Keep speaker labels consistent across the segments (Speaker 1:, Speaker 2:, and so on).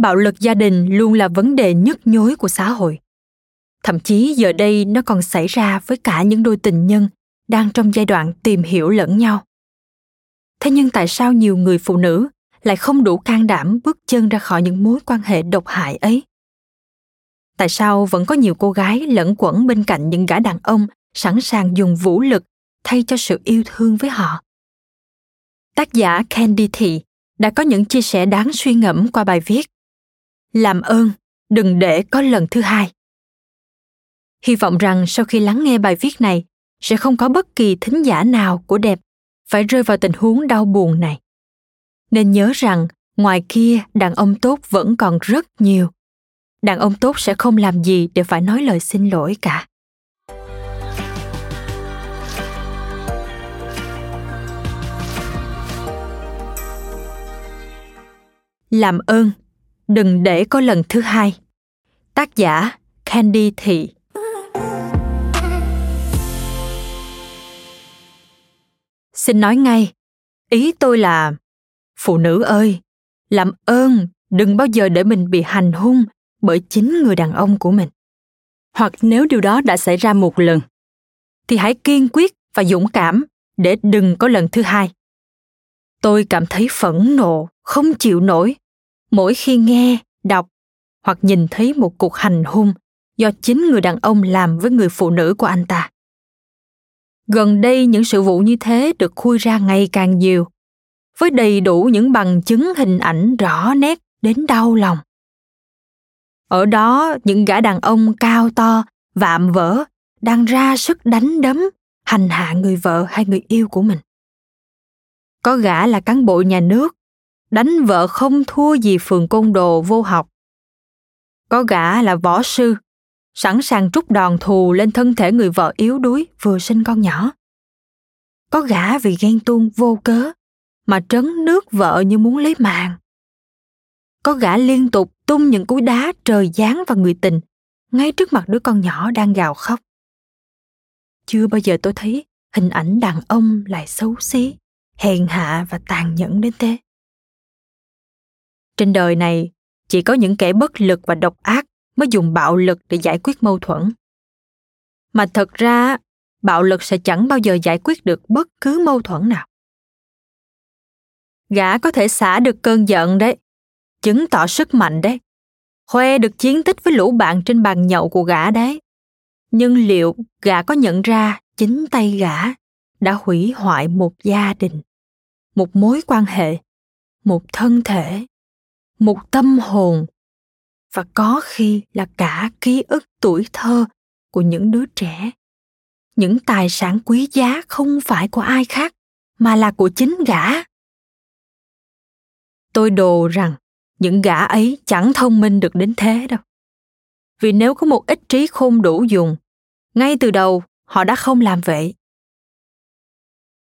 Speaker 1: Bạo lực gia đình luôn là vấn đề nhức nhối của xã hội. Thậm chí giờ đây nó còn xảy ra với cả những đôi tình nhân đang trong giai đoạn tìm hiểu lẫn nhau. Thế nhưng tại sao nhiều người phụ nữ lại không đủ can đảm bước chân ra khỏi những mối quan hệ độc hại ấy? Tại sao vẫn có nhiều cô gái lẫn quẩn bên cạnh những gã đàn ông sẵn sàng dùng vũ lực thay cho sự yêu thương với họ? Tác giả candy thị đã có những chia sẻ đáng suy ngẫm qua bài viết làm ơn, đừng để có lần thứ hai. Hy vọng rằng sau khi lắng nghe bài viết này, sẽ không có bất kỳ thính giả nào của đẹp phải rơi vào tình huống đau buồn này. Nên nhớ rằng, ngoài kia, đàn ông tốt vẫn còn rất nhiều. Đàn ông tốt sẽ không làm gì để phải nói lời xin lỗi cả. Làm ơn đừng để có lần thứ hai. Tác giả, candy thị. Xin nói ngay, ý tôi là, phụ nữ ơi, làm ơn đừng bao giờ để mình bị hành hung bởi chính người đàn ông của mình. Hoặc nếu điều đó đã xảy ra một lần, thì hãy kiên quyết và dũng cảm để đừng có lần thứ hai. Tôi cảm thấy phẫn nộ, không chịu nổi mỗi khi nghe, đọc hoặc nhìn thấy một cuộc hành hung do chính người đàn ông làm với người phụ nữ của anh ta. Gần đây những sự vụ như thế được khui ra ngày càng nhiều, với đầy đủ những bằng chứng hình ảnh rõ nét đến đau lòng. Ở đó, những gã đàn ông cao to, vạm vỡ đang ra sức đánh đấm, hành hạ người vợ hay người yêu của mình. Có gã là cán bộ nhà nước đánh vợ không thua gì phường côn đồ vô học. Có gã là võ sư, sẵn sàng trút đòn thù lên thân thể người vợ yếu đuối vừa sinh con nhỏ. Có gã vì ghen tuông vô cớ mà trấn nước vợ như muốn lấy mạng. Có gã liên tục tung những cú đá trời giáng vào người tình, ngay trước mặt đứa con nhỏ đang gào khóc. Chưa bao giờ tôi thấy hình ảnh đàn ông lại xấu xí, hèn hạ và tàn nhẫn đến thế trên đời này, chỉ có những kẻ bất lực và độc ác mới dùng bạo lực để giải quyết mâu thuẫn. Mà thật ra, bạo lực sẽ chẳng bao giờ giải quyết được bất cứ mâu thuẫn nào. Gã có thể xả được cơn giận đấy, chứng tỏ sức mạnh đấy, khoe được chiến tích với lũ bạn trên bàn nhậu của gã đấy. Nhưng liệu gã có nhận ra chính tay gã đã hủy hoại một gia đình, một mối quan hệ, một thân thể? Một tâm hồn, và có khi là cả ký ức tuổi thơ của những đứa trẻ. Những tài sản quý giá không phải của ai khác, mà là của chính gã. Tôi đồ rằng những gã ấy chẳng thông minh được đến thế đâu. Vì nếu có một ít trí khôn đủ dùng, ngay từ đầu họ đã không làm vậy.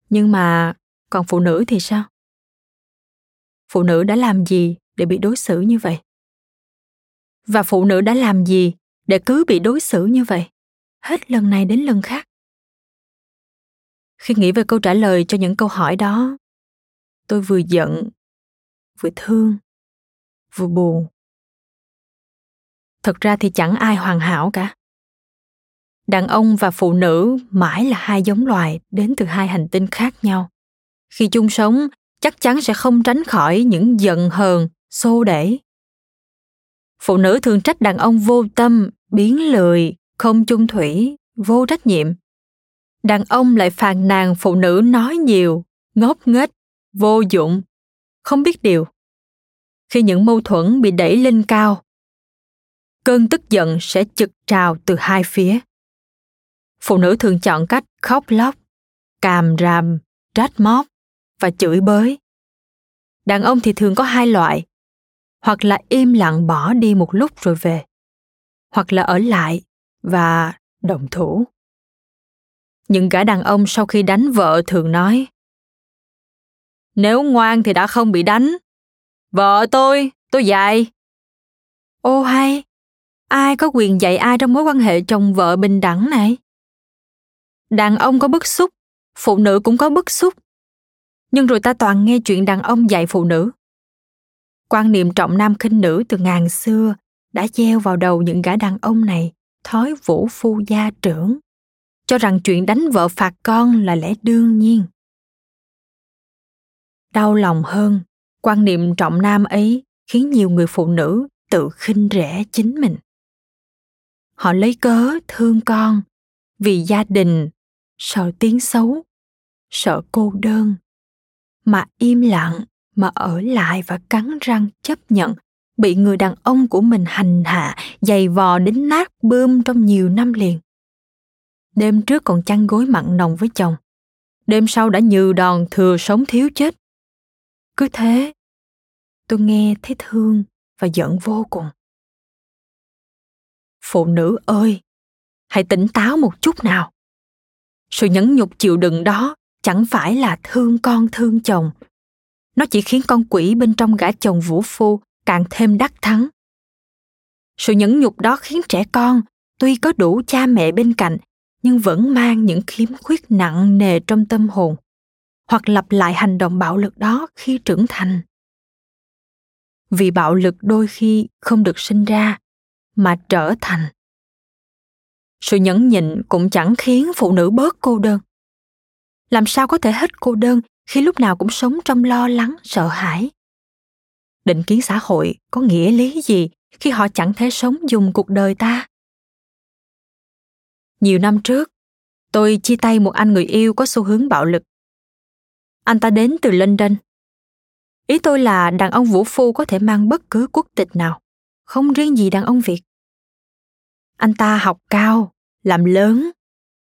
Speaker 1: Nhưng mà còn phụ nữ thì sao? Phụ nữ đã làm gì? Để bị đối xử như vậy? Và phụ nữ đã làm gì để cứ bị đối xử như vậy? Hết lần này đến lần khác. Khi nghĩ về câu trả lời cho những câu hỏi đó, tôi vừa giận, vừa thương, vừa buồn. Thực ra thì chẳng ai hoàn hảo cả. Đàn ông và phụ nữ mãi là hai giống loài đến từ hai hành tinh khác nhau. Khi chung sống, chắc chắn sẽ không tránh khỏi những giận hờn xô đẩy. Phụ nữ thường trách đàn ông vô tâm, biến lười, không chung thủy, vô trách nhiệm. Đàn ông lại phàn nàn phụ nữ nói nhiều, ngốc nghếch, vô dụng. Không biết điều. Khi những mâu thuẫn bị đẩy lên cao, cơn tức giận sẽ trực trào từ hai phía. Phụ nữ thường chọn cách khóc lóc, càm ràm, trách móc và chửi bới. Đàn ông thì thường có hai loại hoặc là im lặng bỏ đi một lúc rồi về, hoặc là ở lại và động thủ. Những gã đàn ông sau khi đánh vợ thường nói, nếu ngoan thì đã không bị đánh. Vợ tôi tôi dạy. Ô hay, ai có quyền dạy ai trong mối quan hệ chồng vợ bình đẳng này? Đàn ông có bức xúc, phụ nữ cũng có bức xúc. Nhưng rồi ta toàn nghe chuyện đàn ông dạy phụ nữ quan niệm trọng nam khinh nữ từ ngàn xưa đã gieo vào đầu những gã đàn ông này, thói vũ phu gia trưởng. Cho rằng chuyện đánh vợ phạt con là lẽ đương nhiên. Đau lòng hơn, quan niệm trọng nam ấy khiến nhiều người phụ nữ tự khinh rẻ chính mình. Họ lấy cớ thương con vì gia đình, sợ tiếng xấu, sợ cô đơn, mà im lặng mà ở lại và cắn răng chấp nhận, bị người đàn ông của mình hành hạ, giày vò đến nát bươm trong nhiều năm liền. Đêm trước còn chăn gối mặn nồng với chồng. Đêm sau đã nhừ đòn thừa sống thiếu chết. Cứ thế, tôi nghe thấy thương và giận vô cùng. Phụ nữ ơi, hãy tỉnh táo một chút nào. Sự nhẫn nhục chịu đựng đó chẳng phải là thương con thương chồng nó chỉ khiến con quỷ bên trong gã chồng vũ phu càng thêm đắc thắng. Sự nhẫn nhục đó khiến trẻ con, tuy có đủ cha mẹ bên cạnh, nhưng vẫn mang những khiếm khuyết nặng nề trong tâm hồn, hoặc lặp lại hành động bạo lực đó khi trưởng thành. Vì bạo lực đôi khi không được sinh ra, mà trở thành. Sự nhẫn nhịn cũng chẳng khiến phụ nữ bớt cô đơn. Làm sao có thể hết cô đơn khi lúc nào cũng sống trong lo lắng, sợ hãi. Định kiến xã hội có nghĩa lý gì khi họ chẳng thể sống dùng cuộc đời ta? Nhiều năm trước, tôi chia tay một anh người yêu có xu hướng bạo lực. Anh ta đến từ london. Ý tôi là đàn ông vũ phu có thể mang bất cứ quốc tịch nào, không riêng gì đàn ông việt. Anh ta học cao, làm lớn,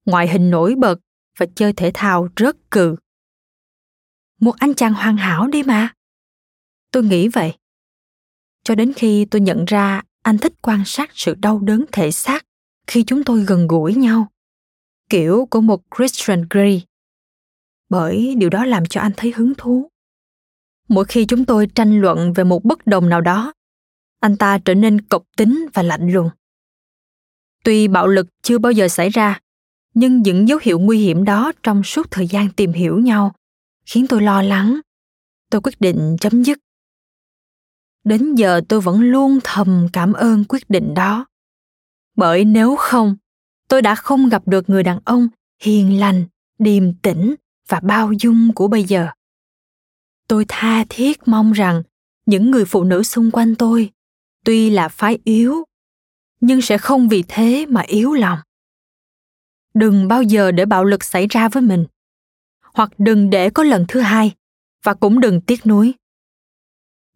Speaker 1: ngoại hình nổi bật và chơi thể thao rất cừ một anh chàng hoàn hảo đi mà. Tôi nghĩ vậy. Cho đến khi tôi nhận ra anh thích quan sát sự đau đớn thể xác khi chúng tôi gần gũi nhau, kiểu của một christian grey. Bởi điều đó làm cho anh thấy hứng thú. Mỗi khi chúng tôi tranh luận về một bất đồng nào đó, anh ta trở nên cộc tính và lạnh lùng. Tuy bạo lực chưa bao giờ xảy ra, nhưng những dấu hiệu nguy hiểm đó trong suốt thời gian tìm hiểu nhau khiến tôi lo lắng. Tôi quyết định chấm dứt. Đến giờ tôi vẫn luôn thầm cảm ơn quyết định đó. Bởi nếu không, tôi đã không gặp được người đàn ông hiền lành, điềm tĩnh và bao dung của bây giờ. Tôi tha thiết mong rằng những người phụ nữ xung quanh tôi, tuy là phái yếu, nhưng sẽ không vì thế mà yếu lòng. Đừng bao giờ để bạo lực xảy ra với mình hoặc đừng để có lần thứ hai, và cũng đừng tiếc nuối.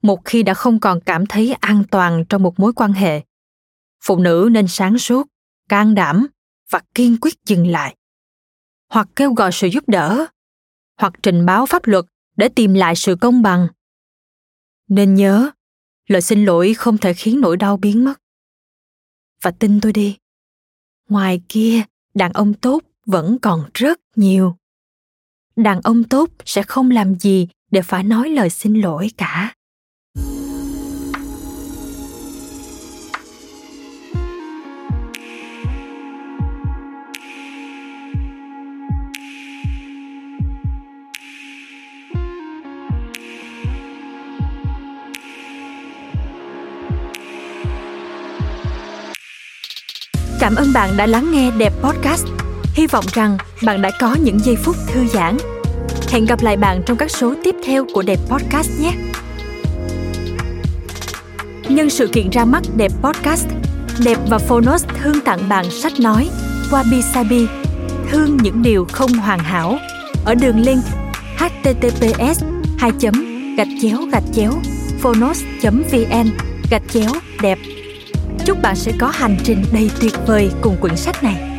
Speaker 1: Một khi đã không còn cảm thấy an toàn trong một mối quan hệ, phụ nữ nên sáng suốt, can đảm và kiên quyết dừng lại, hoặc kêu gọi sự giúp đỡ, hoặc trình báo pháp luật để tìm lại sự công bằng. Nên nhớ, lời xin lỗi không thể khiến nỗi đau biến mất. Và tin tôi đi, ngoài kia, đàn ông tốt vẫn còn rất nhiều đàn ông tốt sẽ không làm gì để phải nói lời xin lỗi cả Cảm ơn bạn đã lắng nghe đẹp podcast. Hy vọng rằng bạn đã có những giây phút thư giãn. Hẹn gặp lại bạn trong các số tiếp theo của Đẹp Podcast nhé. Nhân sự kiện ra mắt Đẹp Podcast, Đẹp và Phonos thương tặng bạn sách nói Wabi Sabi, thương những điều không hoàn hảo ở đường link https 2 gạch chéo gạch chéo phonos vn gạch chéo đẹp chúc bạn sẽ có hành trình đầy tuyệt vời cùng quyển sách này